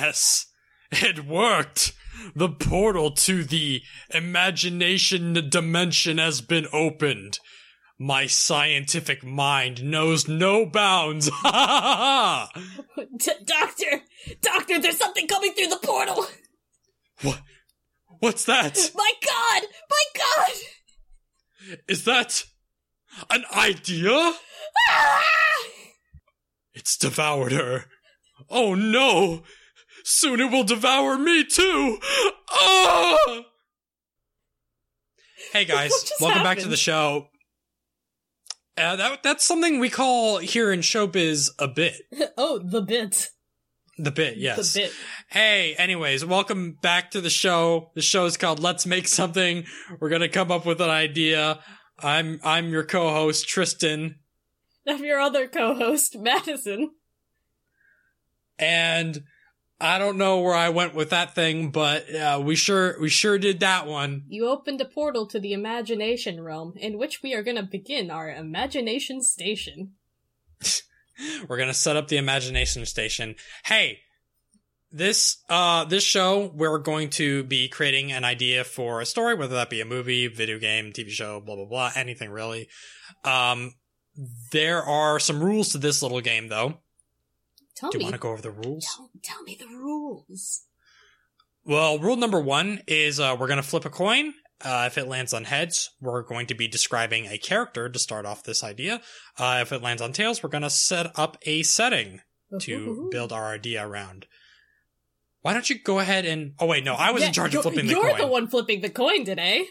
Yes, it worked. The portal to the imagination dimension has been opened. My scientific mind knows no bounds. Ha ha ha! Doctor! Doctor, there's something coming through the portal! What? What's that? My god! My god! Is that an idea? Ah! It's devoured her. Oh no! Soon it will devour me too! Oh! Hey guys, welcome back to the show. Uh, that, that's something we call here in showbiz a bit. Oh, the bit. The bit, yes. The bit. Hey, anyways, welcome back to the show. The show is called Let's Make Something. We're gonna come up with an idea. I'm I'm your co-host Tristan, Of your other co-host, Madison. and I don't know where I went with that thing, but uh, we sure we sure did that one. You opened a portal to the imagination realm, in which we are gonna begin our imagination station. We're gonna set up the imagination station. Hey, this uh this show we're going to be creating an idea for a story, whether that be a movie, video game, TV show, blah blah blah, anything really. Um, there are some rules to this little game, though. Tell Do you want to go over the rules? Tell, tell me the rules. Well, rule number one is uh, we're going to flip a coin. Uh, if it lands on heads, we're going to be describing a character to start off this idea. Uh, if it lands on tails, we're going to set up a setting to build our idea around. Why don't you go ahead and? Oh wait, no, I was Yeah, in charge of flipping the You're coin. the one flipping the coin today.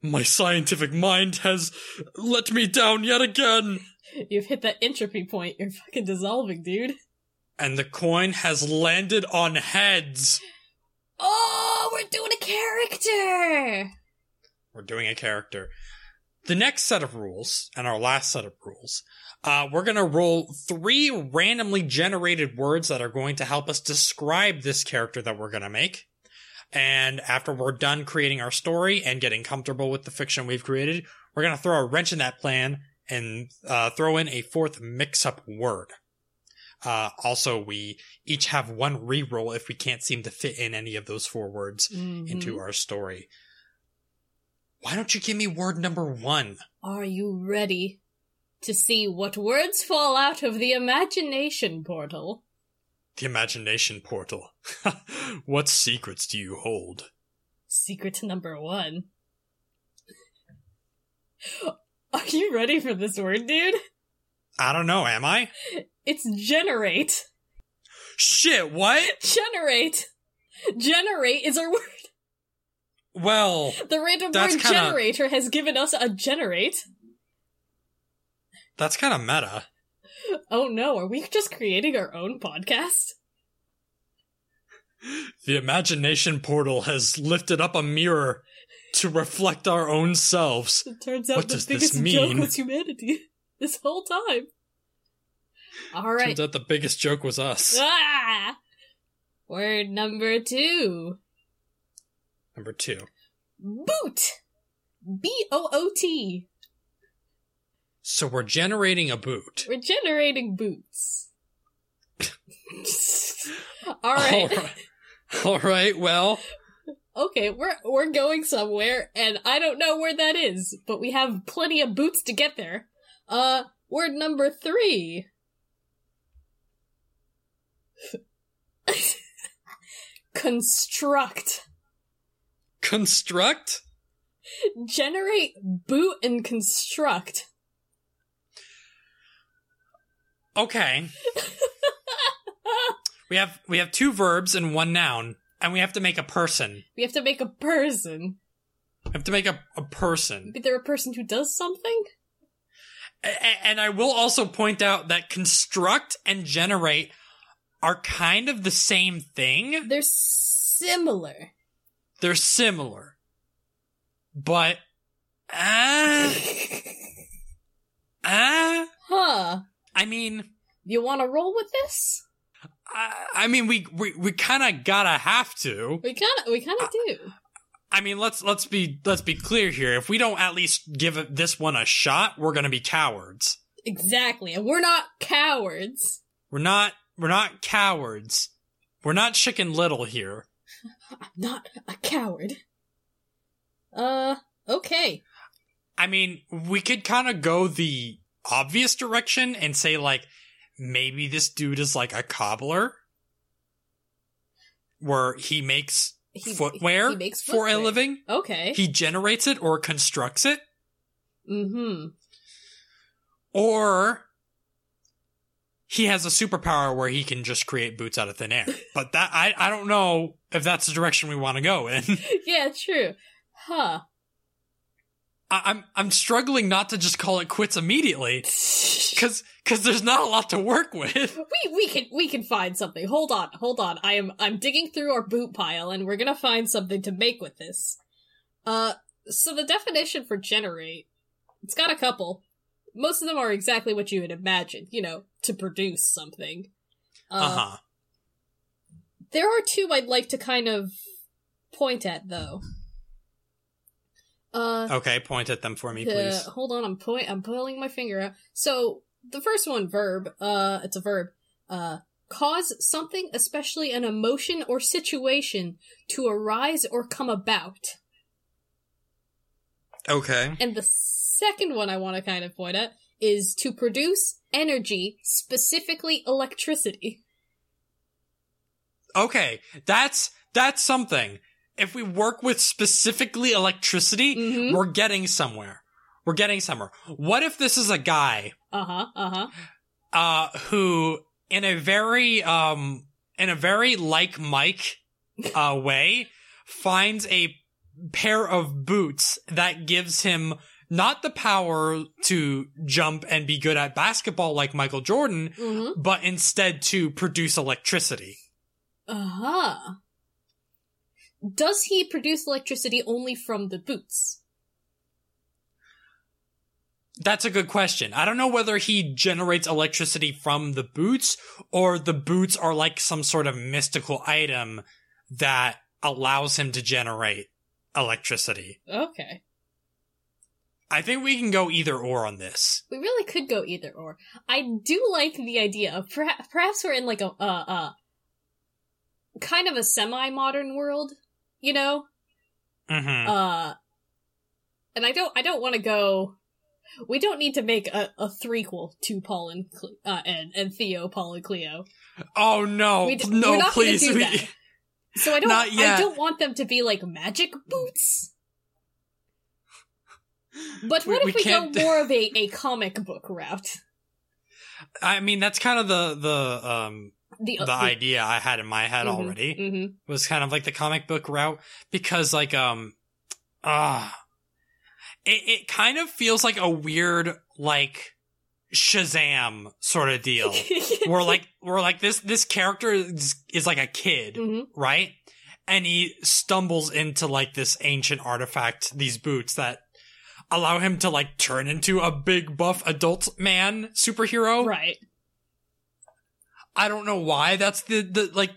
My scientific mind has let me down yet again, You've hit that entropy point. You're fucking dissolving, dude. And the coin has landed on heads. Oh, we're doing a character. We're doing a character. The next set of rules, and our last set of rules, uh, we're going to roll three randomly generated words that are going to help us describe this character that we're going to make. And after we're done creating our story and getting comfortable with the fiction we've created, we're going to throw a wrench in that plan and uh, throw in a fourth mix up word. Uh, also, we each have one reroll if we can't seem to fit in any of those four words Mhm. into our story. Why don't you give me word number one? Are you ready to see what words fall out of the imagination portal? The imagination portal. what secrets do you hold? Secret number one. Are you ready for this word, dude? I don't know, am I? It's generate. Shit, what? Generate. Generate is our word. Well, The random word kinda- generator has given us a generate. that's kind of meta. Oh no, are we just creating our own podcast? The imagination portal has lifted up a mirror to reflect our own selves. It turns out What the biggest joke was humanity this whole time. Alright. Turns out the biggest joke was us. Ah! Word number two. Number two. Boot. B O O T. So we're generating a boot. We're generating boots. All All right. right. All right, well, Okay, we're we're going somewhere, and I don't know where that is, but we have plenty of boots to get there. Uh, word number three. Construct. construct? Generate, boot, and construct. Okay. We have we have two verbs and one noun, and we have to make a person. We have to make a person. We have to make a, a person. Is there a person who does something? A- and I will also point out that construct and generate are kind of the same thing. They're similar. They're similar. But uh, uh, Huh. I mean You want to roll with this? I, I mean we we, we kind of gotta have to. We kind of, we kind of do. I mean, let's let's be let's be clear here. If we don't at least give this one a shot, we're gonna be cowards. Exactly. And we're not cowards. We're not we're not cowards. We're not chicken little here. I'm not a coward. Uh, okay. I mean, we could kind of go the obvious direction and say like maybe this dude is like a cobbler where he makes He- footwear he makes for a living. Okay. He generates it or constructs it mm-hmm. or he has a superpower where he can just create boots out of thin air. But that I I don't know if that's the direction we want to go in. Yeah, true. Huh. I, I'm I'm struggling not to just call it quits immediately because because there's not a lot to work with. We we can we can find something. Hold on, hold on. I am I'm digging through our boot pile and we're gonna find something to make with this. Uh so the definition for generate, it's got a couple. Most of them are exactly what you would imagine, you know, to produce something. Uh Uh, huh. There are two I'd like to kind of point at though. Uh Okay, point at them for me, the- please. hold on, I'm point I'm pulling my finger out. So the first one, verb, uh it's a verb. Uh cause something, especially an emotion or situation, to arise or come about. Okay. And the second one I want to kind of point at is to produce energy, specifically electricity. Okay, that's that's something. If we work with specifically electricity, Mhm. we're getting somewhere. We're getting somewhere. What if this is a guy Uh-huh, uh-huh. uh who in a very um in a very like Mike uh way finds a pair of boots that gives him not the power to jump and be good at basketball like Michael Jordan, Mm-hmm. but instead to produce electricity. Uh-huh. Does he produce electricity only from the boots? That's a good question. I don't know whether he generates electricity from the boots or the boots are like some sort of mystical item that allows him to generate electricity. Okay. I think we can go either or on this. We really could go either or. I do like the idea of perhaps, perhaps we're in like a uh uh kind of a semi-modern world, you know? hmm Uh and I don't I don't want to go we don't need to make a, a threequel to Paul and Cle- uh, and and Theo, Paul and Cleo. Oh no, We d- no, we're not gonna please. do we- that. So I don't. I don't want them to be like magic boots. But what we if we, can't- go more of a, a comic book route? I mean, that's kind of the the um The, the idea I had in my head Mhm, already. mhm. was kind of like the comic book route because like um ah it, it kind of feels like a weird like Shazam sort of deal. where like where like this this character is, is like a kid, Mhm. right? And he stumbles into like this ancient artifact, these boots that allow him to like turn into a big buff adult man superhero. Right. I don't know why that's the the like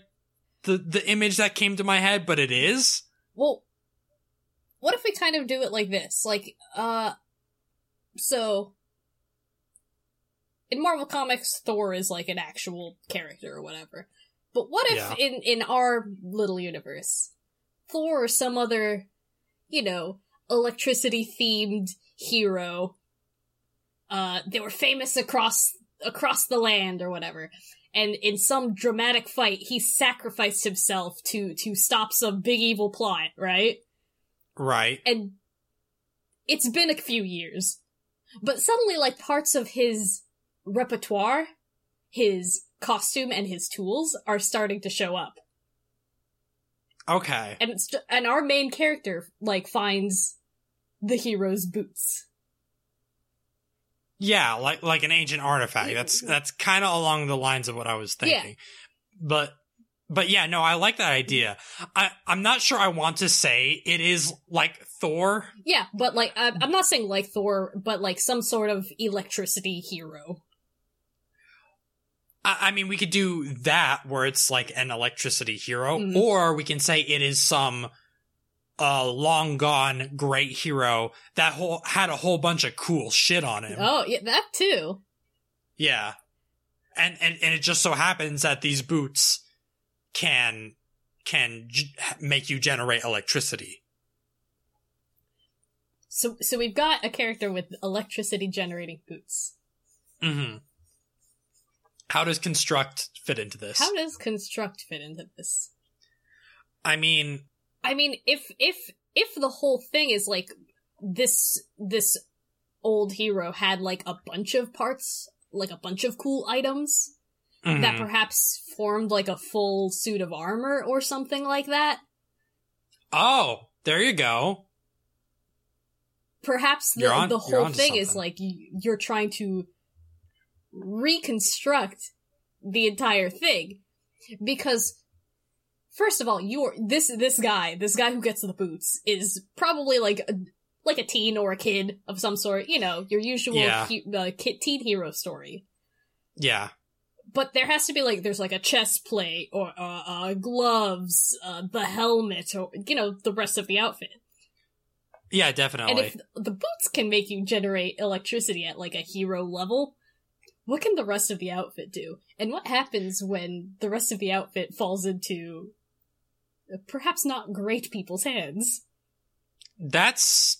the the image that came to my head, but it is. Well, what if we kind of do it like this? Like, uh, so in Marvel Comics, Thor is like an actual character or whatever. But what if Yeah. in in our little universe, Thor or some other, you know, electricity themed hero, uh, they were famous across across the land or whatever. And in some dramatic fight, he sacrificed himself to to stop some big evil plot, right? Right. and it's been a few years. But suddenly, like, parts of his repertoire, his costume, and his tools are starting to show up. Okay. And it's, and our main character, like, finds the hero's boots. Yeah, like like an ancient artifact. That's that's kind of along the lines of what I was thinking. Yeah. But but yeah, no, I like that idea. I I'm not sure I want to say it is like Thor. Yeah, but, like, I'm I'm not saying like Thor, but, like, some sort of electricity hero. I, I mean, we could do that where it's like an electricity hero, Mhm. or we can say it is some a long gone great hero that whole had a whole bunch of cool shit on him. Oh, yeah, that too. Yeah. And, and and it just so happens that these boots can can g- make you generate electricity. So, so we've got a character with electricity generating boots. Mhm. How does construct fit into this? How does construct fit into this? I mean, I mean, if if if the whole thing is like this this old hero had like a bunch of parts, like a bunch of cool items mhm. that perhaps formed like a full suit of armor or something like that. oh, there you go. Perhaps the on- the whole thing is like you're trying to reconstruct the entire thing because first of all you're this this guy this guy who gets the boots is probably like a, like a teen or a kid of some sort you know your usual Yeah. he- uh, kid, teen hero story Yeah. but there has to be like there's like a chest plate or uh, uh gloves uh the helmet or you know the rest of the outfit Yeah, definitely and if the boots can make you generate electricity at like a hero level, what can the rest of the outfit do? And what happens when the rest of the outfit falls into uh, perhaps not great people's hands? That's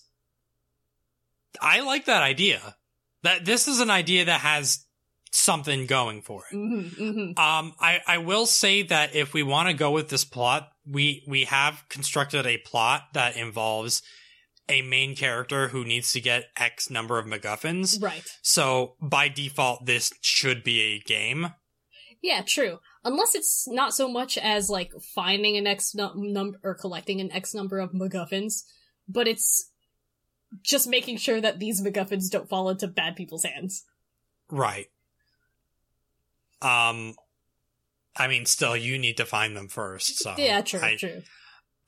I like that idea. That this is an idea that has something going for it. Mm-hmm, mm-hmm. Um, I, I will say that if we want to go with this plot, we we have constructed a plot that involves a main character who needs to get X number of MacGuffins. Right. So by default, this should be a game. Yeah, true. Unless it's not so much as like finding an X num- number or collecting an X number of MacGuffins, but it's just making sure that these MacGuffins don't fall into bad people's hands. Right. Um, I mean, still, you need to find them first. So yeah, true, I, true.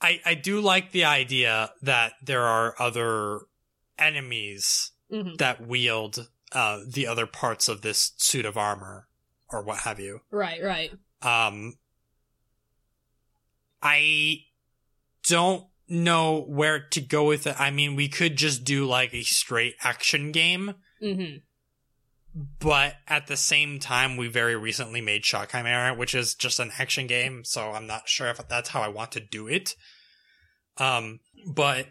I, I do like the idea that there are other enemies hmm that wield uh, the other parts of this suit of armor or what have you. Right, right. Um, I don't know where to go with it. I mean, we could just do like a straight action game, hmm but at the same time, we very recently made Shock Chimera, which is just an action game. So I'm not sure if that's how I want to do it. Um, but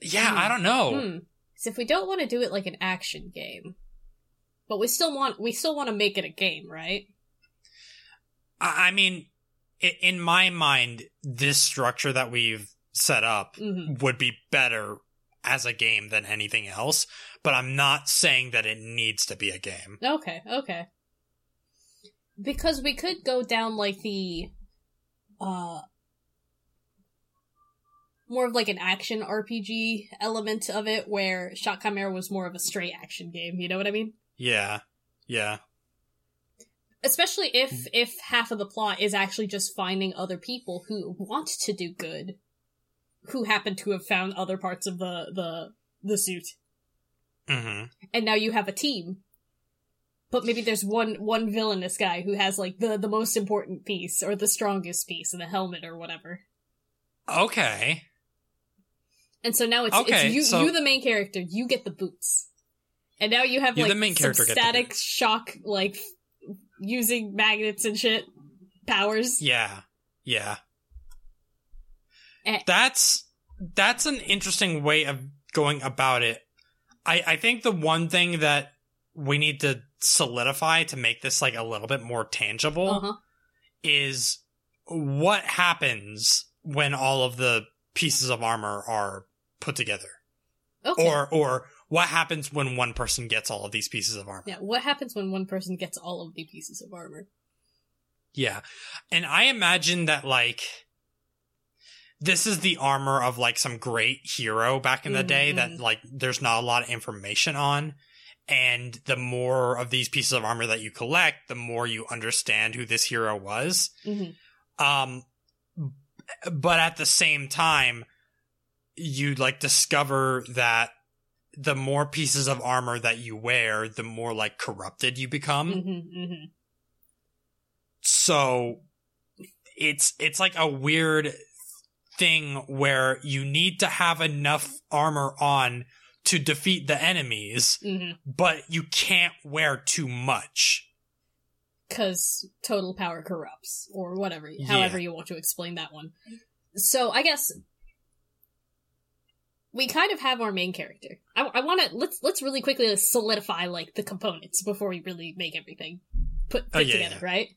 yeah, Hmm. I don't know. Hmm. So if we don't want to do it like an action game, but we still want we still want to make it a game, right? I, I mean, in my mind, this structure that we've set up hmm would be better as a game than anything else, but I'm not saying that it needs to be a game. Okay, okay. Because we could go down like the uh more of like an action RPG element of it where Shot Chimera was more of a straight action game, you know what I mean? Yeah. Yeah. Especially if if half of the plot is actually just finding other people who want to do good who happen to have found other parts of the the the suit. Hmm and now you have a team. But maybe there's one one villainous guy who has like the the most important piece or the strongest piece in the helmet or whatever. Okay. And so now it's Okay, it's you so- you the main character, you get the boots. And now you have You, like the main character, static shock like using magnets and shit powers. Yeah. Yeah. Eh. That's that's an interesting way of going about it. I I think the one thing that we need to solidify to make this like a little bit more tangible Uh-huh. is what happens when all of the pieces of armor are put together Okay. or or what happens when one person gets all of these pieces of armor yeah, what happens when one person gets all of the pieces of armor? yeah and i imagine that like this is the armor of like some great hero back in the Mhm, day that mhm. like there's not a lot of information on. And the more of these pieces of armor that you collect the more you understand who this hero was. Hmm Um, but at the same time, you like discover that the more pieces of armor that you wear, the more like corrupted you become. hmm hmm So it's it's like a weird thing where you need to have enough armor on to defeat the enemies, hmm but you can't wear too much. Because total power corrupts, or whatever, Yeah. however you want to explain that one. So I guess we kind of have our main character. I, I want to let's let's really quickly solidify like the components before we really make everything put, Oh, yeah, together, yeah. right?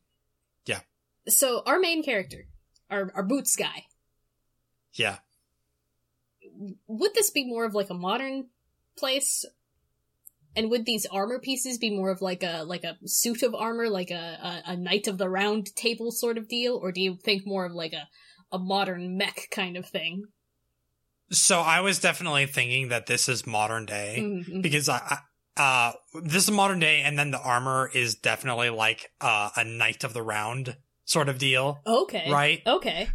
Yeah. So our main character, our our boots guy, Yeah. would this be more of like a modern place? And would these armor pieces be more of like a like a suit of armor, like a, a, a knight of the round table sort of deal, or do you think more of like a a modern mech kind of thing? So I was definitely thinking that this is modern day Mhm. because I, I uh this is modern day and then the armor is definitely like uh, a knight of the round sort of deal, Okay. right? Okay.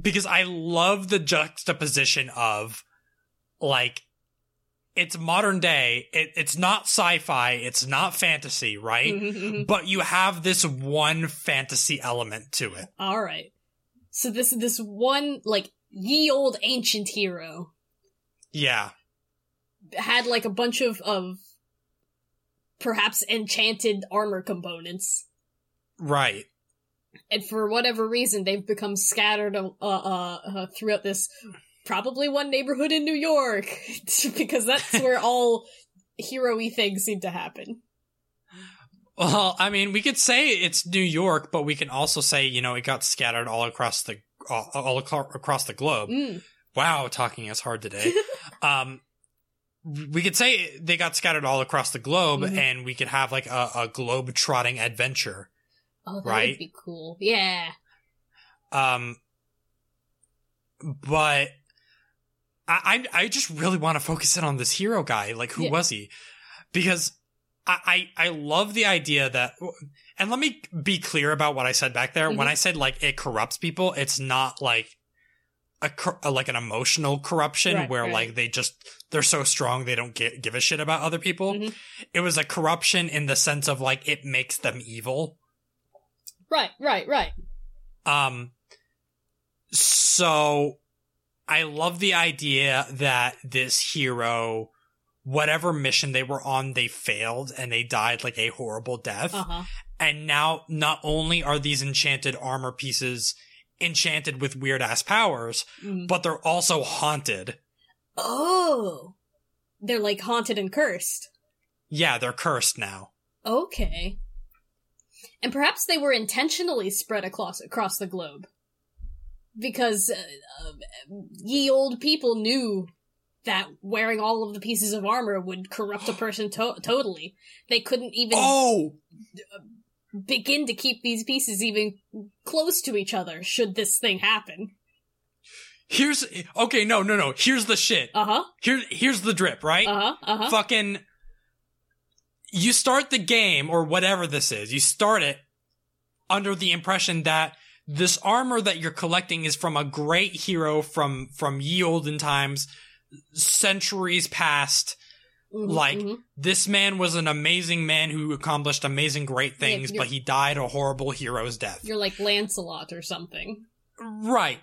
Because I love the juxtaposition of like it's modern day. It, it's not sci-fi. It's not fantasy, right? But you have this one fantasy element to it. All right. So this this one like ye old ancient hero Yeah, had like a bunch of of perhaps enchanted armor components. right. And for whatever reason they've become scattered uh, uh, uh, throughout this probably one neighborhood in New York because that's where all hero-y things seem to happen. Well, I mean, we could say it's New York, but we can also say you know it got scattered all across the all, all across the globe. Mm. Wow, talking is hard today. um, we could say they got scattered all across the globe, Mhm. and we could have like a, a globe trotting adventure. Oh, that Right? would be cool. Yeah. Um, but I I, I just really want to focus in on this hero guy. Like, who Yeah. was he? Because I, I I love the idea that. And let me be clear about what I said back there. When Mhm. I said like it corrupts people, it's not like a, a like an emotional corruption Right, where right. like they just they're so strong they don't get, give a shit about other people. Mhm. It was a corruption in the sense of like it makes them evil. Right, right, right. Um, so I love the idea that this hero, whatever mission they were on, they failed and they died like a horrible death. Uh-huh. And now not only are these enchanted armor pieces enchanted with weird ass powers, Mm. but they're also haunted. Oh. They're like haunted and cursed. Yeah, they're cursed now. Okay. And perhaps they were intentionally spread across across the globe. Because uh, uh, ye old people knew that wearing all of the pieces of armor would corrupt a person to- totally. They couldn't even Oh, begin to keep these pieces even close to each other should this thing happen. here's okay. No, no, no. Here's the shit. Uh huh. Here, here's the drip. Right. Uh huh. Uh huh. fucking you start the game or whatever this is you start it under the impression that this armor that you're collecting is from a great hero from from ye olden times centuries past Mhm, like- mhm. this man was an amazing man who accomplished amazing great things you're- but he died a horrible hero's death You're like Lancelot or something. Right.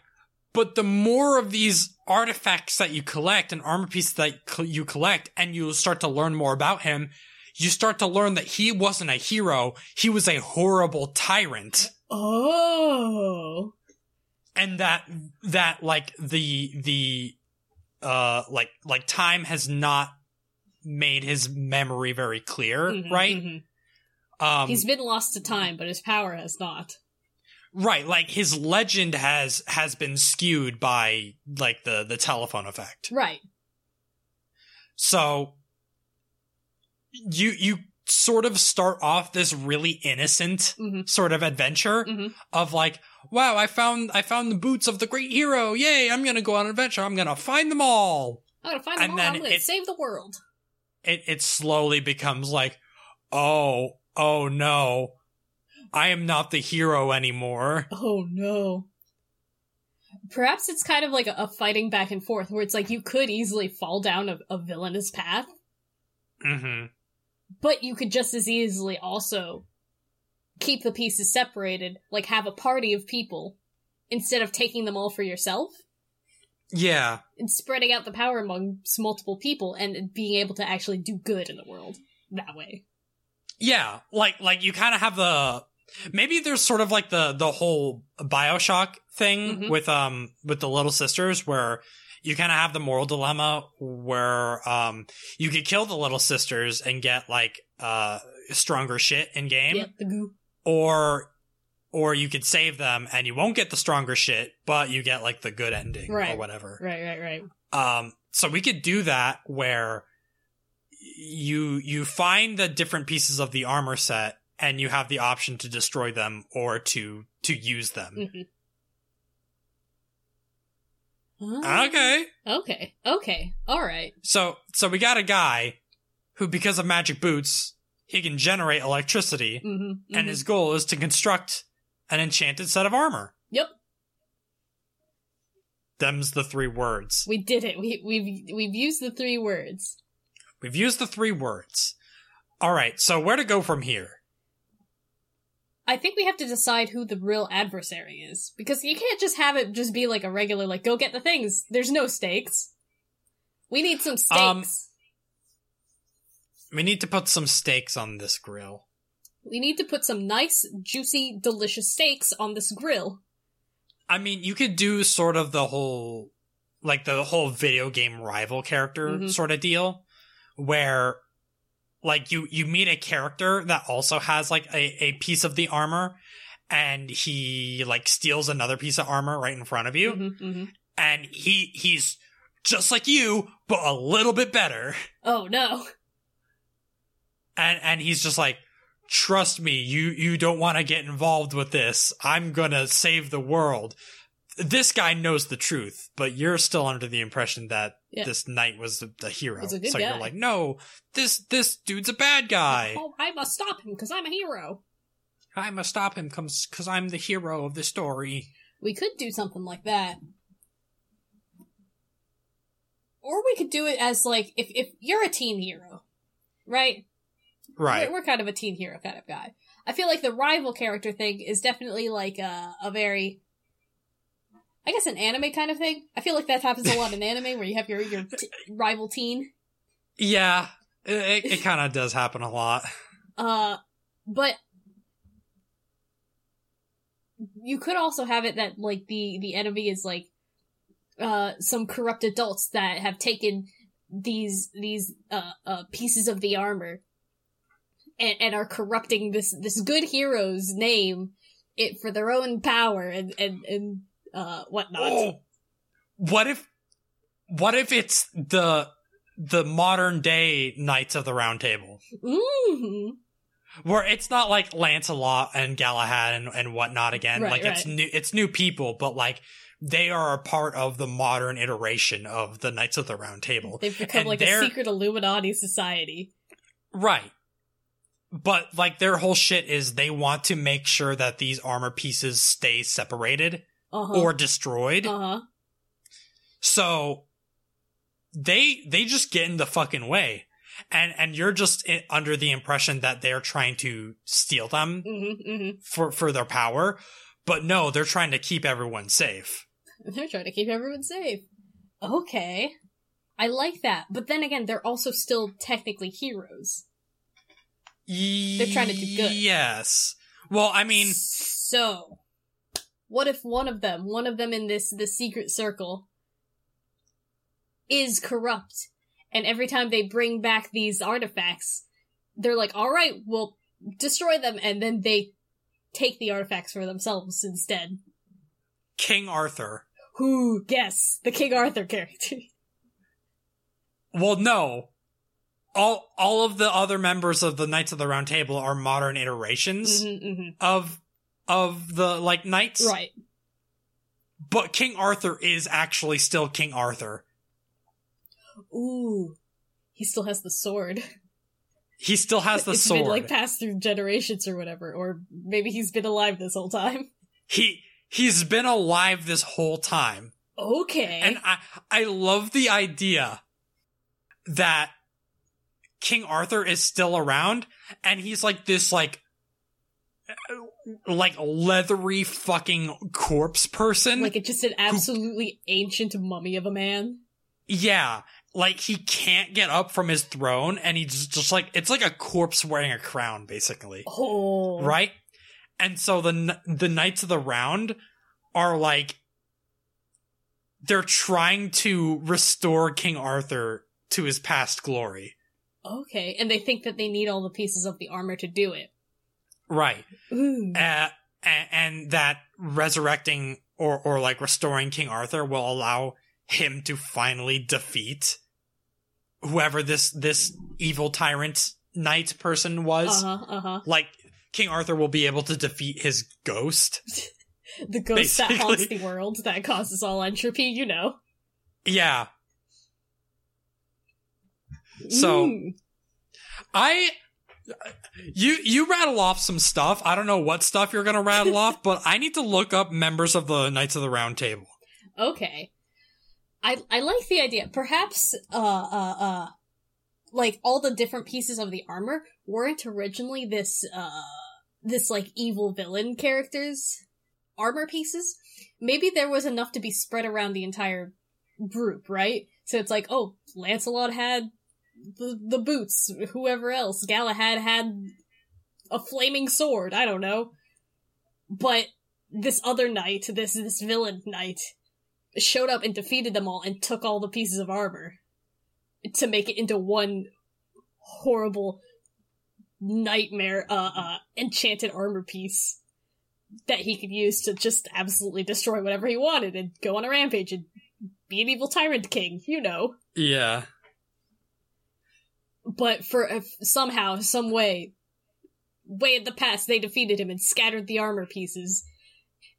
But the more of these artifacts that you collect and armor pieces that you collect and you start to learn more about him, you start to learn that he wasn't a hero. He was a horrible tyrant. Oh. And that, that like the, the, uh, like, like time has not made his memory very clear, Mhm, right? mhm. Um, He's been lost to time, but his power has not. right. Like his legend has, has been skewed by like the, the telephone effect. Right. So you you sort of start off this really innocent Mhm. sort of adventure Mhm. of like, wow, I found I found the boots of the great hero. Yay, I'm gonna go on an adventure. I'm gonna find them all. I'm gonna find And them all. I'm gonna it- save the world. It it slowly becomes like, oh, oh no. I am not the hero anymore. Oh no. Perhaps it's kind of like a, a fighting back and forth where it's like you could easily fall down a, a villainous path, hmm but you could just as easily also keep the pieces separated, like have a party of people instead of taking them all for yourself. Yeah. and spreading out the power amongst multiple people and being able to actually do good in the world that way. Yeah. Like like you kind of have the maybe there's sort of like the the whole BioShock thing Mhm. with um with the little sisters where you kind of have the moral dilemma where um you could kill the little sisters and get like uh stronger shit in game Yep, the goo. or or you could save them and you won't get the stronger shit but you get like the good ending or whatever Right, right, right. um, so we could do that where you you find the different pieces of the armor set and you have the option to destroy them or to to use them. Mhm. Okay. Okay. Okay. All right. So so we got a guy who because of magic boots, he can generate electricity Mm-hmm. and his goal is to construct an enchanted set of armor. Yep. Them's the three words. We did it. We we've we've used the three words. We've used the three words. All right, so where to go from here? I think we have to decide who the real adversary is because you can't just have it just be like a regular like go get the things. There's no stakes. We need some stakes. Um, We need to put some stakes on this grill. we need to put some nice, juicy, delicious steaks on this grill. I mean, you could do sort of the whole, like the whole video game rival character Mhm. sort of deal, where, like you you meet a character that also has like a a piece of the armor, and he like steals another piece of armor right in front of you, Mhm, mhm. and he he's just like you, but a little bit better, Oh no. and and he's just like. Trust me, you you don't want to get involved with this. I'm gonna save the world. This guy knows the truth, but you're still under the impression that Yeah. this knight was the, the hero. He's a good so guy. you're like, no, this this dude's a bad guy. Oh, I must stop him because I'm a hero. I must stop him because I'm the hero of the story. We could do something like that. Or we could do it as like if if you're a teen hero, right? Right. We're, we're kind of a teen hero kind of guy. I feel like the rival character thing is definitely like a, a very, I guess, an anime kind of thing. I feel like that happens a lot in anime where you have your your t- rival teen. Yeah, it, it, kind of does happen a lot. Uh, but you could also have it that like the the enemy is like uh some corrupt adults that have taken these these uh, uh pieces of the armor and, and are corrupting this this good hero's name it for their own power and and and uh whatnot. Oh, what if, what if it's the the modern day Knights of the Round Table, hmm where it's not like Lancelot and Galahad and, and whatnot again. Right, like it's new, it's new people, but like they are a part of the modern iteration of the Knights of the Round Table. They've become And like a secret Illuminati society. Right. But like their whole shit is they want to make sure that these armor pieces stay separated Uh-huh. or destroyed. uh-huh. So they they just get in the fucking way. And and you're just under the impression that they're trying to steal them hmm hmm for for their power, but no, they're trying to keep everyone safe. They're trying to keep everyone safe. Okay. I like that. But then again, they're also still technically heroes. They're trying to do good. Yes. Well, I mean, so what if one of them, one of them in this this secret circle is corrupt and every time they bring back these artifacts, they're like, "All right, we'll destroy them." And then they take the artifacts for themselves instead. King Arthur. Who guess the King Arthur character? Well, no. All all of the other members of the Knights of the Round Table are modern iterations Mhm, mhm. of of the like knights. Right. But King Arthur is actually still King Arthur. Ooh. He still has the sword. He still has the It's sword. been like passed through generations or whatever, or maybe he's been alive this whole time. he he's been alive this whole time. Okay. And I I love the idea that King Arthur is still around and he's like this like like leathery fucking corpse person. Like it's just an absolutely ancient mummy of a man. yeah, like he can't get up from his throne, and he's just like it's like a corpse wearing a crown, basically, Oh, right? And so the the knights of the round are like they're trying to restore King Arthur to his past glory, Okay, and they think that they need all the pieces of the armor to do it. Right? Uh, and, and that resurrecting or or like restoring King Arthur will allow him to finally defeat whoever this this evil tyrant knight person was. Uh huh. Uh huh. Like King Arthur will be able to defeat his ghost. The ghost that haunts the world that causes all entropy. You know. Yeah, So- Mm. I you you rattle off some stuff. I don't know what stuff you're gonna rattle off, but I need to look up members of the Knights of the Round Table. Okay. I I like the idea. Perhaps uh uh uh like all the different pieces of the armor weren't originally this uh this like evil villain character's armor pieces. Maybe there was enough to be spread around the entire group, right? So it's like, oh, Lancelot had the the boots, whoever else, Galahad had a flaming sword, I don't know. But this other knight, this this villain knight, showed up and defeated them all and took all the pieces of armor to make it into one horrible nightmare uh uh enchanted armor piece that he could use to just absolutely destroy whatever he wanted and go on a rampage and be an evil tyrant king, you know. Yeah. But for if somehow, some way, way in the past, they defeated him and scattered the armor pieces.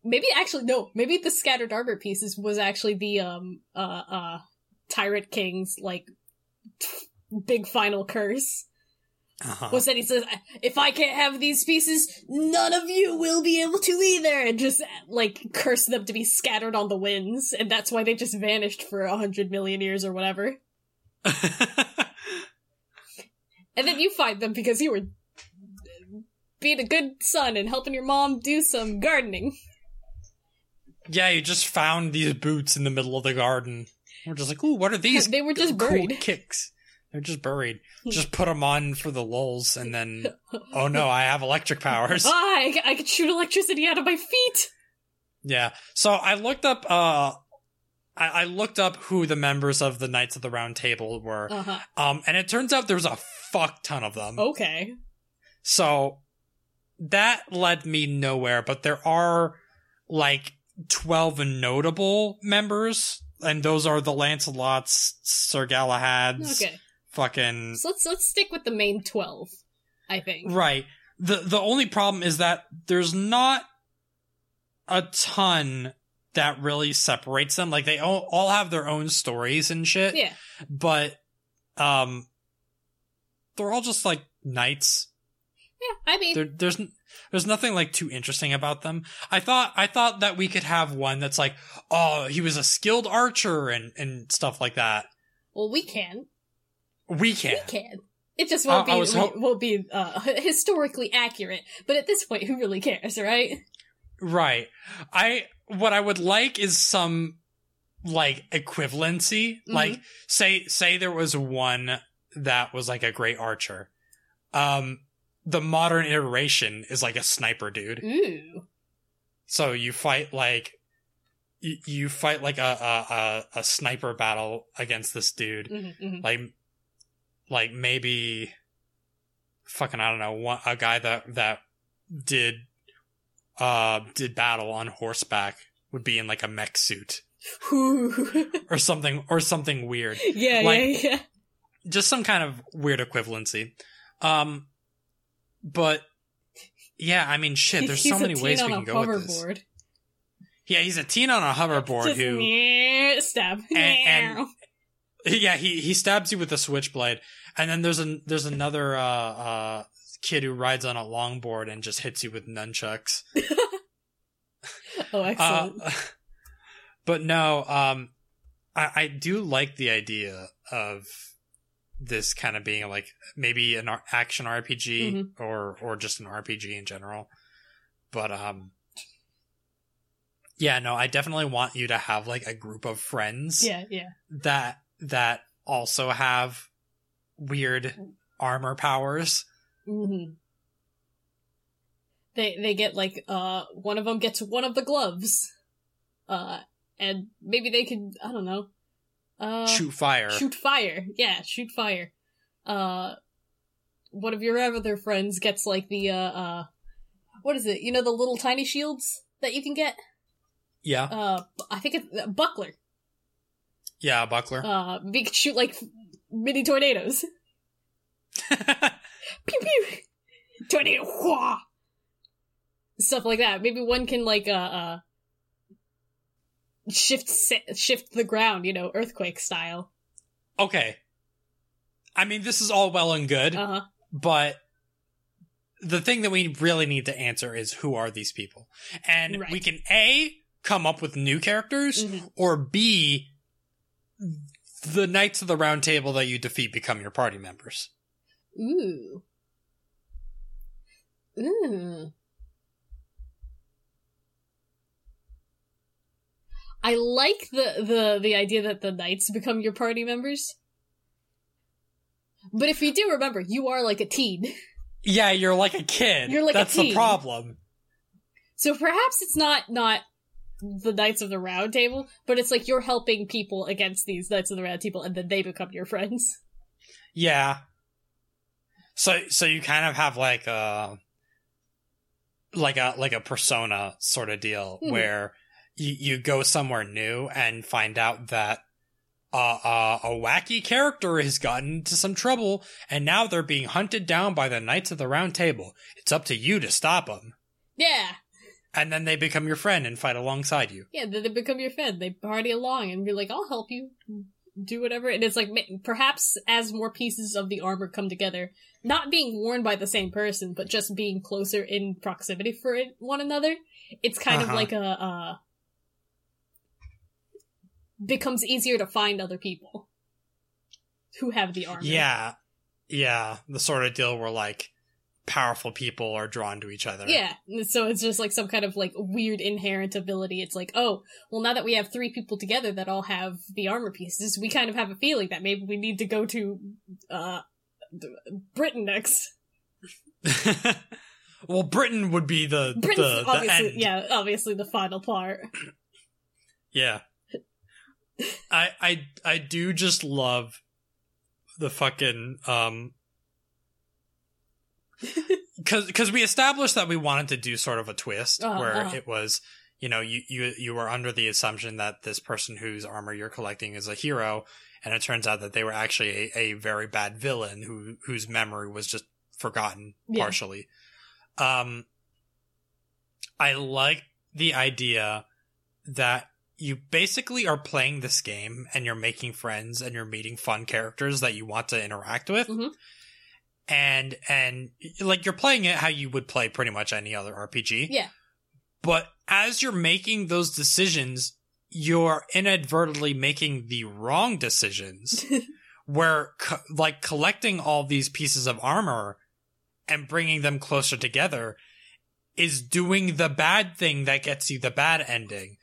Maybe actually no, maybe the scattered armor pieces was actually the um uh uh tyrant king's like big final curse. Uh-huh. Was that he says, if I can't have these pieces, none of you will be able to either, and just like curse them to be scattered on the winds, and that's why they just vanished for a hundred million years or whatever. And then you find them because you were being a good son and helping your mom do some gardening. yeah, you just found these boots in the middle of the garden. We're just like, ooh, what are these? They were just cool buried. kicks. They're just buried. Just put them on for the lulls, and then, oh no, I have electric powers. Ah, I, I could shoot electricity out of my feet. Yeah. So I looked up. uh I, I looked up who the members of the Knights of the Round Table were, Uh huh. um, and it turns out there's a fuck ton of them. Okay. So that led me nowhere, but there are like 12 notable members, and those are the Lancelots, Sir Galahad's, Okay. fucking. So let's let's stick with the main twelve. I think. Right. The the only problem is that there's not a ton that really separates them. Like they all, all have their own stories and shit, Yeah. but um they're all just like knights Yeah. I mean, there, there's there's nothing like too interesting about them. I thought I thought that we could have one that's like, oh, he was a skilled archer and and stuff like that. well, we can. We can. We can. It just won't I- be ho- won't be uh, historically accurate. But at this point, who really cares, right? Right. I what I would like is some like equivalency. Mm-hmm. Like say say there was one that was like a great archer. Um the modern iteration is like a sniper dude. Ooh. So you fight like you, you fight like a, a a sniper battle against this dude. hmm hmm like like maybe fucking I don't know one, a guy that that did uh did battle on horseback would be in like a mech suit or something or something weird yeah, Like- yeah, yeah. Just some kind of weird equivalency um but yeah I mean shit there's so many ways we can go with this yeah he's a teen on a hoverboard Just who stab. And- and- Yeah, he he stabs you with a switchblade, and then there's an there's another uh uh kid who rides on a longboard and just hits you with nunchucks. oh, excellent. Uh, but no, um, I I do like the idea of this kind of being like maybe an action RPG Mm-hmm. or or just an RPG in general. But um Yeah, no, I definitely want you to have like a group of friends Yeah, yeah. that that also have weird armor powers. hmm They they get like uh one of them gets one of the gloves, uh, and maybe they can I don't know, uh, shoot fire. shoot fire. Yeah, shoot fire. Uh, one of your other friends gets like the uh uh, what is it? You know the little tiny shields that you can get. Yeah. Uh, I think it's uh, buckler. Yeah, buckler. Uh, we can shoot like mini tornadoes. pew pew tornado stuff like that maybe one can like uh uh shift shift the ground you know earthquake style okay. I mean, this is all well and good, uh-huh but the thing that we really need to answer is who are these people? And Right. we can A, come up with new characters, Mhm. or B, the Knights of the Round Table that you defeat become your party members. ooh ooh I like the, the the idea that the knights become your party members. But if you do remember, you are like a teen. Yeah, you're like a kid. You're like a That's the problem. So perhaps it's not not the Knights of the Round Table, but it's like you're helping people against these Knights of the Round Table, and then they become your friends. Yeah. So so you kind of have like a like a like a persona sort of deal Mhm. where you you go somewhere new and find out that uh, uh, a wacky character has gotten into some trouble and now they're being hunted down by the Knights of the Round Table. It's up to you to stop them. Yeah, And then they become your friend and fight alongside you. yeah. Then they become your friend. They party along and be like, "I'll help you." Do whatever, and it's like perhaps as more pieces of the armor come together, not being worn by the same person, but just being closer in proximity for it, one another, it's kind of Uh-huh. like a uh, becomes easier to find other people who have the armor. Yeah. Yeah. The sort of deal where like powerful people are drawn to each other. Yeah, so it's just like some kind of like weird inherent ability. It's like, oh, well, now that we have three people together that all have the armor pieces, we kind of have a feeling that maybe we need to go to uh Britain next. well, Britain would be the Britain's the, the obviously, end. yeah, obviously the final part. Yeah. I I I do just love the fucking um cuz cuz we established that we wanted to do sort of a twist Uh-huh, where uh-huh. it was you know you you you were under the assumption that this person whose armor you're collecting is a hero and it turns out that they were actually a, a very bad villain who whose memory was just forgotten Yeah. partially. Um I like the idea that you basically are playing this game and you're making friends and you're meeting fun characters that you want to interact with. Mhm. And and like you're playing it how you would play pretty much any other RPG. Yeah. But as you're making those decisions, you're inadvertently making the wrong decisions where co- like collecting all these pieces of armor and bringing them closer together is doing the bad thing that gets you the bad ending.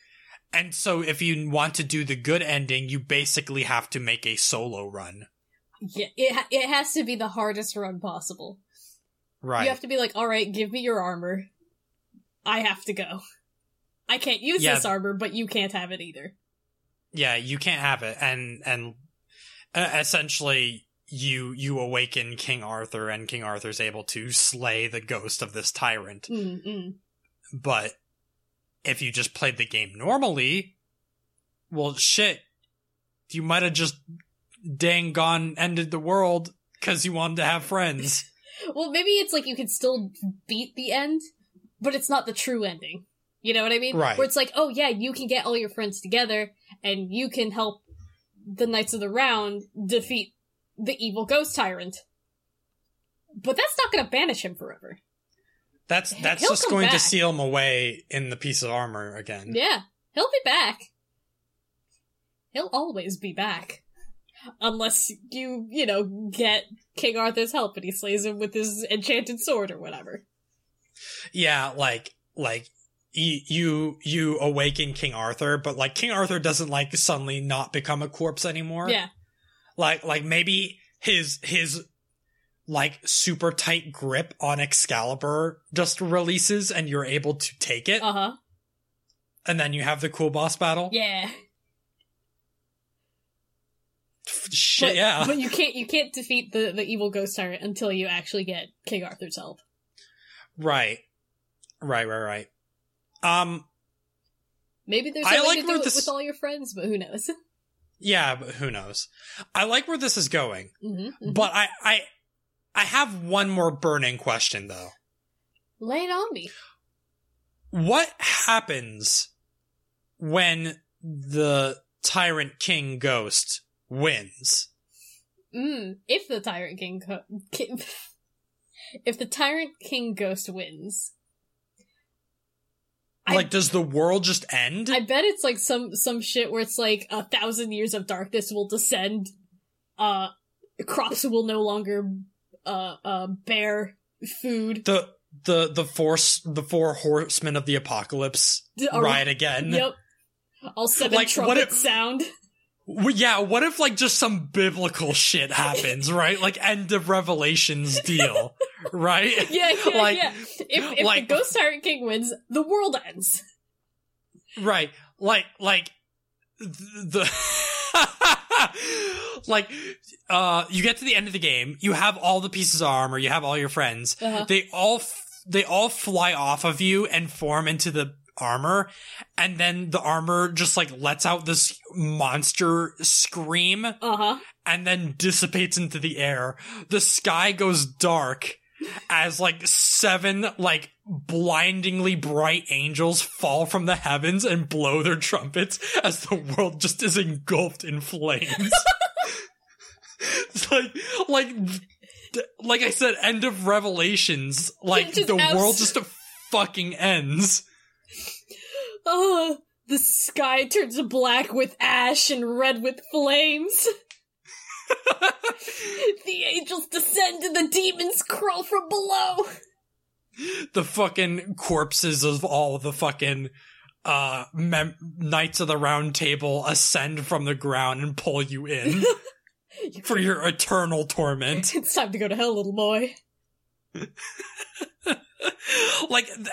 And so if you want to do the good ending, you basically have to make a solo run. yeah, it ha- it has to be the hardest run possible. Right. You have to be like, all right, give me your armor. I have to go. I can't use Yeah. this armor, but you can't have it either. yeah, you can't have it. And and uh, essentially you you awaken King Arthur and King Arthur's able to slay the ghost of this tyrant. Mm-mm. But if you just played the game normally, well, shit, you might have just dang gone ended the world because you wanted to have friends. Well, maybe it's like you can still beat the end, but it's not the true ending. You know what I mean? Right. Where it's like, oh yeah, you can get all your friends together and you can help the Knights of the Round defeat the evil ghost tyrant. But that's not going to banish him forever. That's that's he'll just going to seal him away in the piece of armor again. Yeah, he'll be back. He'll always be back. Unless you, you know, get King Arthur's help and he slays him with his enchanted sword or whatever. Yeah, like like you you awaken King Arthur, but like King Arthur doesn't like suddenly not become a corpse anymore. Yeah. Like like maybe his his like super tight grip on Excalibur just releases and you're able to take it Uh huh. and then you have the cool boss battle. Yeah. Shit, but, yeah. But you can't you can't defeat the the evil ghost tyrant until you actually get King Arthur's help. right. Right, right, right. Um Maybe there's I a way like to where do this- it with all your friends, but who knows? yeah, but who knows. I like where this is going. mm-hmm. But I I I have one more burning question though. Lay it on me. What happens when the Tyrant King Ghost wins? Mm, if the Tyrant King, co- ki- if the Tyrant King Ghost wins, I- like, does the world just end? I bet it's like some some shit where it's like a thousand years of darkness will descend. Uh, crops will no longer uh uh bear food. the the the force the four horsemen of the apocalypse are- ride again. Yep. All seven Like, what trumpets if- sound. Yeah, what if like just some biblical shit happens, right? Like end of Revelations deal, right? Yeah, yeah, Like- yeah. If, if like- the Ghost Tyrant King wins, the world ends. Right. Like like th- the like uh you get to the end of the game, you have all the pieces of armor, you have all your friends. Uh-huh. They all f- they all fly off of you and form into the armor and then the armor just like lets out this monster scream Uh huh. and then dissipates into the air. The sky goes dark as like seven like blindingly bright angels fall from the heavens and blow their trumpets as the world just is engulfed in flames. it's like like like I said end of revelations like the abs- world just fucking ends. Oh, the sky turns black with ash and red with flames. the angels descend and the demons crawl from below. The fucking corpses of all the fucking uh mem- knights of the round table ascend from the ground and pull you in for your eternal torment It's time to go to hell, little boy. like th-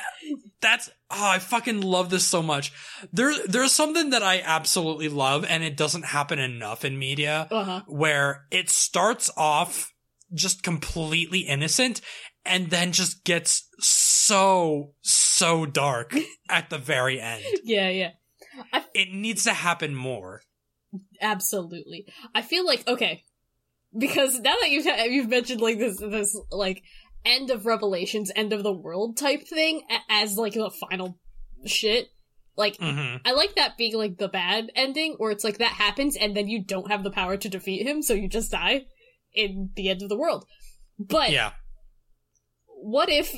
that's oh i fucking love this so much there there's something that i absolutely love and it doesn't happen enough in media Uh huh. where it starts off just completely innocent and then just gets so so dark at the very end Yeah, yeah. it needs to happen more Absolutely. I feel like okay, because now that you've you've mentioned like this this like end of Revelations, end of the world type thing a- as like the final shit. Like hmm I like that being like the bad ending, where it's like that happens and then you don't have the power to defeat him, so you just die in the end of the world. But yeah what if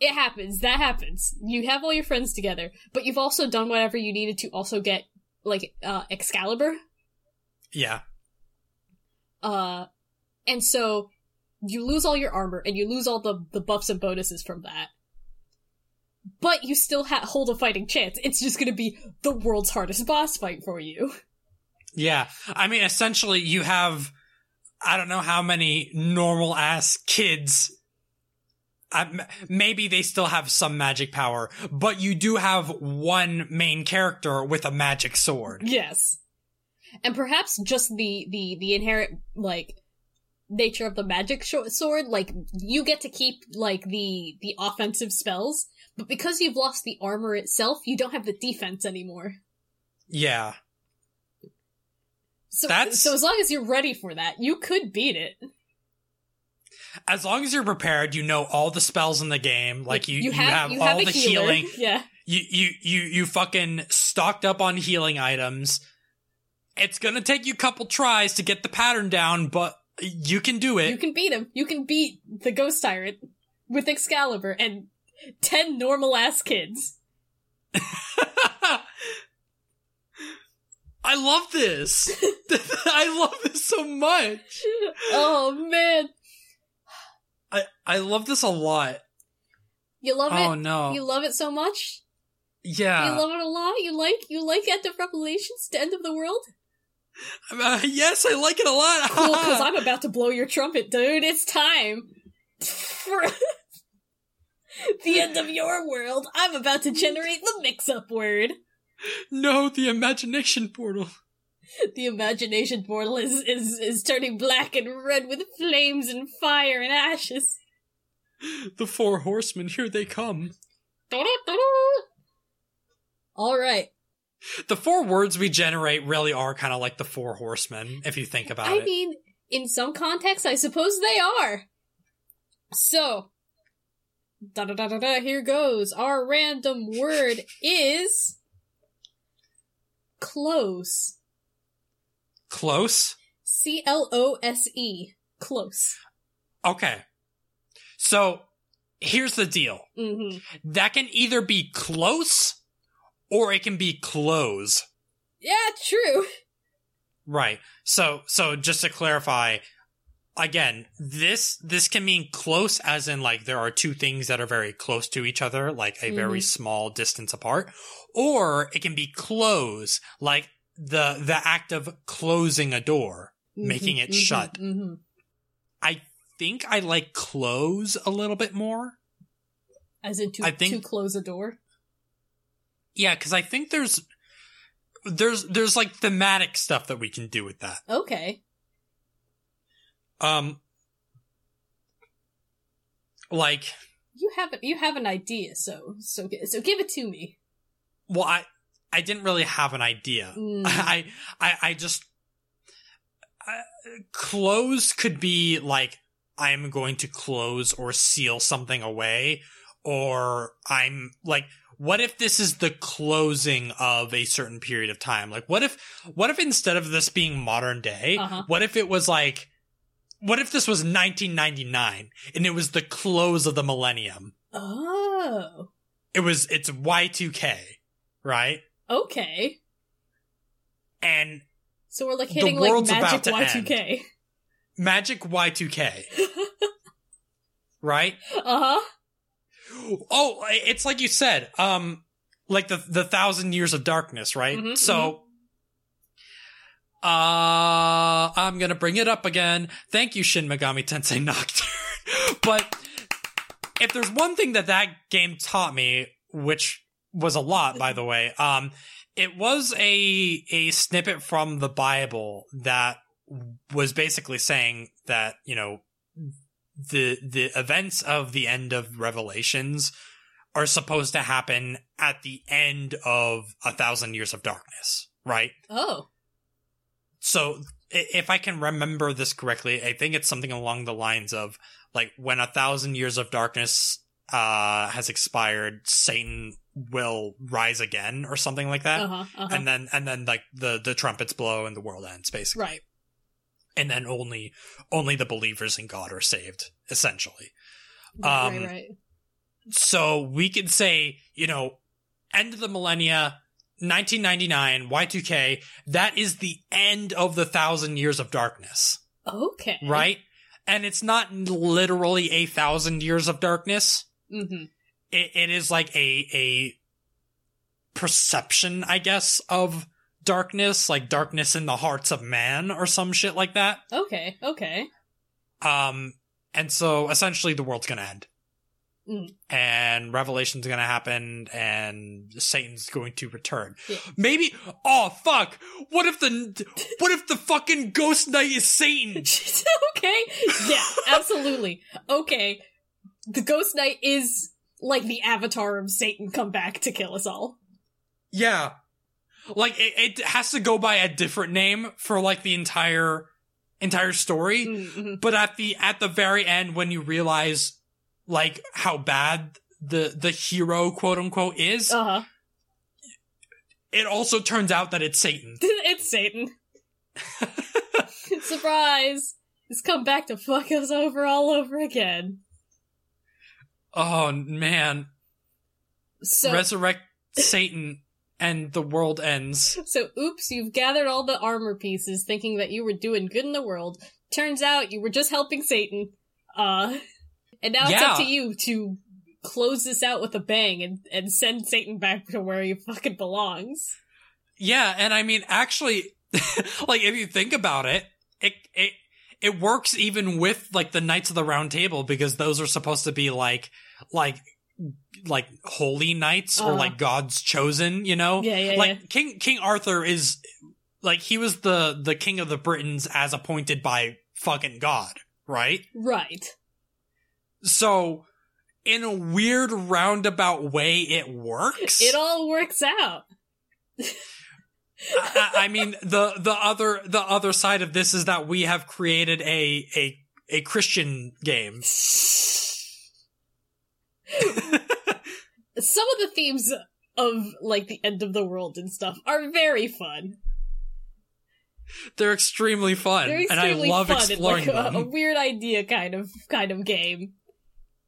it happens? That happens. You have all your friends together, but you've also done whatever you needed to also get like uh Excalibur. yeah Uh, and so you lose all your armor and you lose all the, the buffs and bonuses from that. But you still ha- hold a fighting chance. It's just gonna be the world's hardest boss fight for you. yeah i mean essentially you have i don't know how many normal ass kids uh, m- maybe they still have some magic power, but you do have one main character with a magic sword. Yes. And perhaps just the, the, the inherent, like, nature of the magic sh- sword, like, you get to keep, like, the, the offensive spells, but because you've lost the armor itself, you don't have the defense anymore. Yeah. So, That's- so as long as you're ready for that, you could beat it. As long as you're prepared, you know all the spells in the game. Like you, you, have, you all a the healer. healing. Yeah. You, you, you, you fucking stocked up on healing items. It's gonna take you a couple tries to get the pattern down, but you can do it. You can beat him. You can beat the Ghost Tyrant with Excalibur and ten normal ass kids. I love this. I love this so much. oh man. I, I love this a lot. You love Oh it? Oh no. You love it so much? yeah. you love it a lot? You like you like End of Revelations to End of the World? Uh, yes, I like it a lot. Cool, because I'm about to blow your trumpet, dude. It's time for the end of your world. I'm about to generate the mix-up word. no, the imagination portal. The imagination portal is, is, is turning black and red with flames and fire and ashes. The four horsemen, here they come. Alright. The four words we generate really are kind of like the four horsemen, if you think about I it. I mean, in some contexts, I suppose they are. So, da da da da da, here goes. Our random word is. Close. Close? C L O S E. Close. Okay. So, here's the deal. Mm-hmm. That can either be close or it can be close. Yeah, true. Right. So so just to clarify, again, this this can mean close as in like there are two things that are very close to each other, like a very Mhm. small distance apart, or it can be close, like the the act of closing a door. Making it shut. Mm-hmm. I think I like close a little bit more. As in to, I think- to close a door. Yeah, cuz I think there's there's there's like thematic stuff that we can do with that. Okay. Um like You have you have an idea, so so so give it to me. Well, I I didn't really have an idea. Mm. I I I just uh, close could be like I'm going to close or seal something away, or I'm like. What if this is the closing of a certain period of time? Like, what if, what if instead of this being modern day, Uh-huh. what if it was like, what if this was 1999 and it was the close of the millennium? Oh. It was, it's Y2K, right? Okay. And So we're like The hitting like magic about to Y2K. Magic Y2K, right? uh-huh. Oh, it's like you said, um, like the the thousand years of darkness, right? Mhm, so, uh, I'm gonna bring it up again. Thank you, Shin Megami Tensei Nocturne. but if there's one thing that that game taught me, which was a lot, by the way, um, it was a a snippet from the Bible that was basically saying that you know the the events of the end of Revelations are supposed to happen at the end of a thousand years of darkness, right? Oh. So if I can remember this correctly, I think it's something along the lines of like when a thousand years of darkness uh has expired, Satan will rise again or something like that. Uh-huh. Uh-huh. And then and then like the the trumpets blow and the world ends basically. right. And then only only the believers in God are saved, essentially. Right, Um, right, right. So we could say, you know, end of the millennia, 1999, Y2K, that is the end of the thousand years of darkness, Okay. right? And it's not literally a thousand years of darkness. Mm-hmm. It, it is like a, a perception, I guess, of darkness, like darkness in the hearts of man or some shit like that. Okay. Okay. Um, and so essentially the world's gonna end. Mm. And Revelation's gonna happen, and Satan's going to return. Yeah. Maybe. Oh fuck! What if the what if the fucking Ghost Knight is Satan? okay. Yeah, absolutely. Okay. The Ghost Knight is like the avatar of Satan come back to kill us all. Yeah, like it, it has to go by a different name for like the entire entire story. Mm-hmm. But at the at the very end, when you realize like how bad the the hero quote unquote is, Uh-huh. it also turns out that it's Satan. it's Satan. Surprise! He's come back to fuck us over all over again. Oh man, So, resurrect Satan and the world ends. so oops, you've gathered all the armor pieces thinking that you were doing good in the world. Turns out you were just helping Satan. Uh, and now it's up to you to close this out with a bang and, and send Satan back to where he fucking belongs. Yeah, and I mean, actually, like if you think about it, it it it works even with like the Knights of the Round Table because those are supposed to be like like like holy knights or Uh-huh. like God's chosen, you know? Yeah, yeah, like yeah. King King Arthur is like he was the the king of the Britons as appointed by fucking God, right? Right. So in a weird roundabout way, it works. It all works out. I, I mean, the the other the other side of this is that we have created a a a Christian game. Some of the themes of like the end of the world and stuff are very fun. They're extremely fun, They're and I love fun exploring and like them. a weird idea kind of kind of game.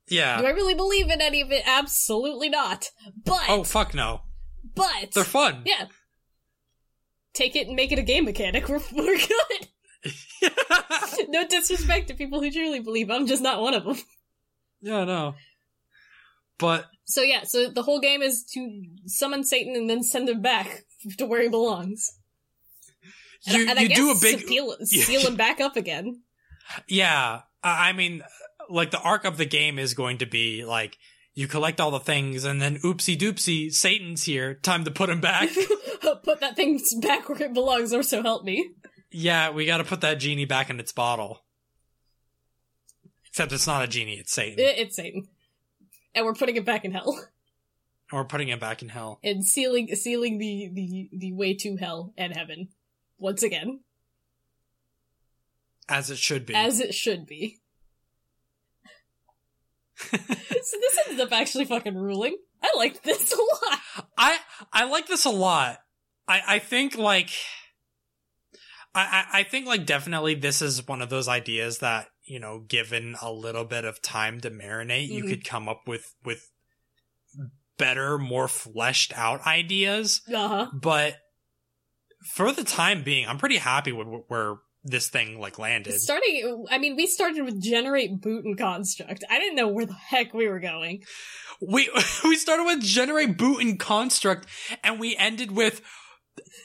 Yeah. Do. I really believe in any of it? Absolutely not. But Oh fuck no, but they're fun. yeah. Take it and make it a game mechanic. We're, we're good. no disrespect to people who truly believe. I'm just not one of them. yeah, no. But So yeah, so the whole game is to summon Satan and then send him back to where he belongs. And, you and I you guess do a big seal, seal him back up again. yeah. I mean, like the arc of the game is going to be like you collect all the things, and then oopsie doopsie, Satan's here. Time to put him back. Put that thing back where it belongs, or so help me. Yeah, we got to put that genie back in its bottle. Except it's not a genie; it's Satan. It's Satan, and we're putting it back in hell and we're putting it back in hell. and sealing sealing the the the way to hell and heaven once again, as it should be. as it should be. so this ended up actually fucking ruling. I like this a lot. I I like this a lot. I I think like I I think like definitely this is one of those ideas that you know, given a little bit of time to marinate, you Mhm. could come up with with better, more fleshed out ideas. Uh huh. But for the time being, I'm pretty happy with where this thing like landed. Starting, I mean, we started with generate boot and construct. I didn't know where the heck we were going. we we started with generate boot and construct and we ended with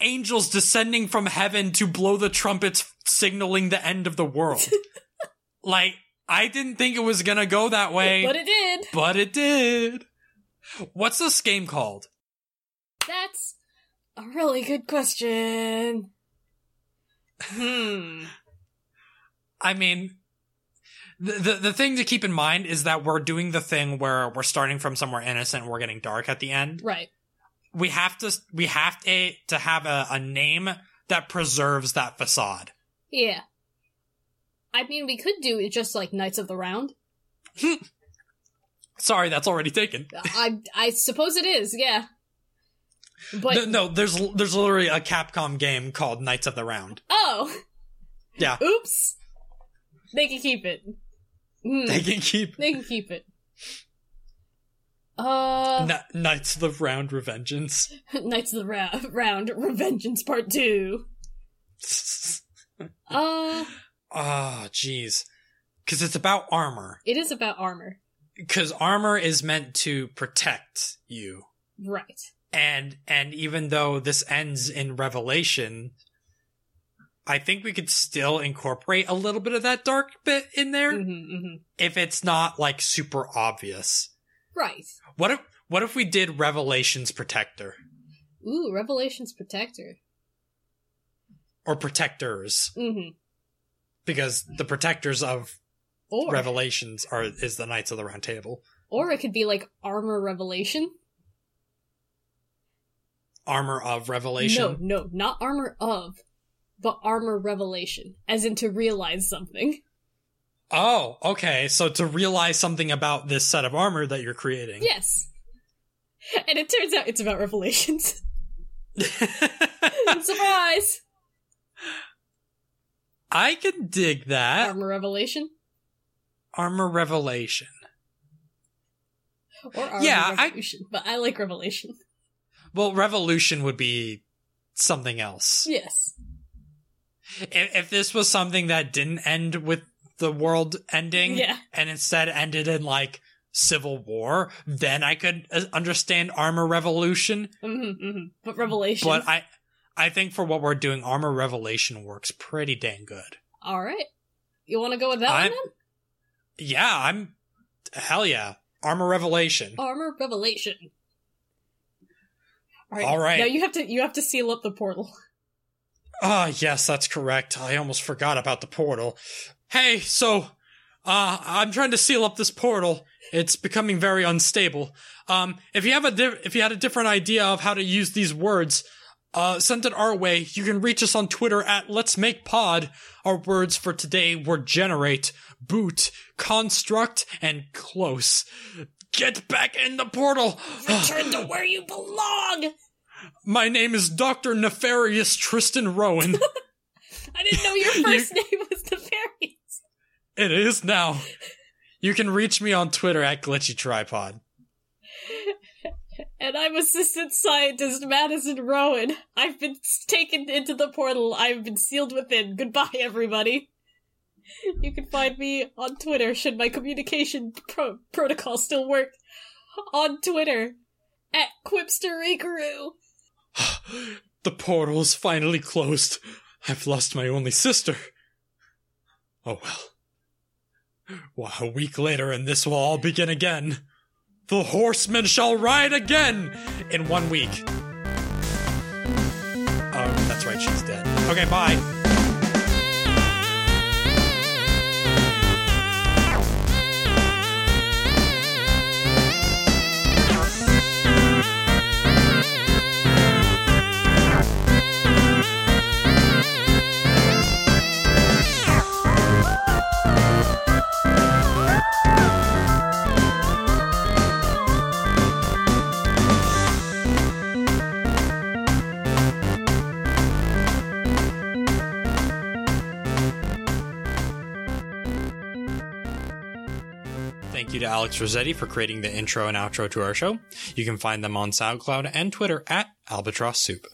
angels descending from heaven to blow the trumpets signaling the end of the world like i didn't think it was gonna go that way But it did. but it did what's this game called That's a really good question. Hmm. i mean the, the the thing to keep in mind is that we're doing the thing where we're starting from somewhere innocent and we're getting dark at the end Right. we have to we have to, to have a, a name that preserves that facade Yeah. I mean, we could do it just like Knights of the Round. Sorry, that's already taken. I I suppose it is. Yeah. But no, no, there's there's literally a Capcom game called Knights of the Round. oh, Yeah, oops. They can keep it. Hmm. they can keep They can keep it. Uh, Kn- Knights of the Round Revengeance. Knights of the Ra- Round Revengeance Part Two. Uh, oh, jeez, because it's about armor. it is about armor, Because armor is meant to protect you, right? And and even though this ends in Revelation, I think we could still incorporate a little bit of that dark bit in there hmm hmm if it's not like super obvious. Right. What if what if we did Revelation's Protector Ooh, Revelation's Protector. or Protectors? hmm Because the protectors of Or Revelations are is the Knights of the Round Table. or it could be like Armor Revelation. Armor of Revelation. No, no, not Armor of, but Armor Revelation, as in to realize something. Oh, okay. So to realize something about this set of armor that you're creating. Yes. And it turns out it's about Revelations. Surprise! I can dig that. Armor Revelation Armor Revelation. or Armor Yeah, I- but I like Revelation. Well, Revolution would be something else. Yes. If, if this was something that didn't end with the world ending Yeah. and instead ended in like Civil War, then I could uh, understand Armor Revolution. Mm-hmm, mm-hmm. But Revelation. But I, I think for what we're doing, Armor Revelation works pretty dang good. All right. You want to go with that I'm- one then? Yeah, I'm. Hell yeah, Armor Revelation. Armor Revelation. All right. Now you have to you have to seal up the portal. Ah, yes, that's correct. I almost forgot about the portal. Hey, so, uh, I'm trying to seal up this portal. It's becoming very unstable. Um, if you have a di- if you had a different idea of how to use these words, uh, send it our way. You can reach us on Twitter at Let's Make Pod. Our words for today were generate, boot, construct, and close. Get back in the portal. Return to where you belong. My name is Doctor Nefarious Tristan Rowan. I didn't know your first name was Nefarious. It is now. You can reach me on Twitter at Glitchy Tripod. And I'm Assistant Scientist Madison Rowan. I've been taken into the portal. I've been sealed within. Goodbye, everybody. You can find me on Twitter, should my communication pro- protocol still work. On Twitter, at Quipster Ikaru. The portal is finally closed. I've lost my only sister. Oh well. Well, a week later, and this will all begin again. The horsemen shall ride again in one week. Oh, that's right, she's dead. Okay, bye. Alex Rossetti for creating the intro and outro to our show. You can find them on SoundCloud and Twitter at Albatross Soup.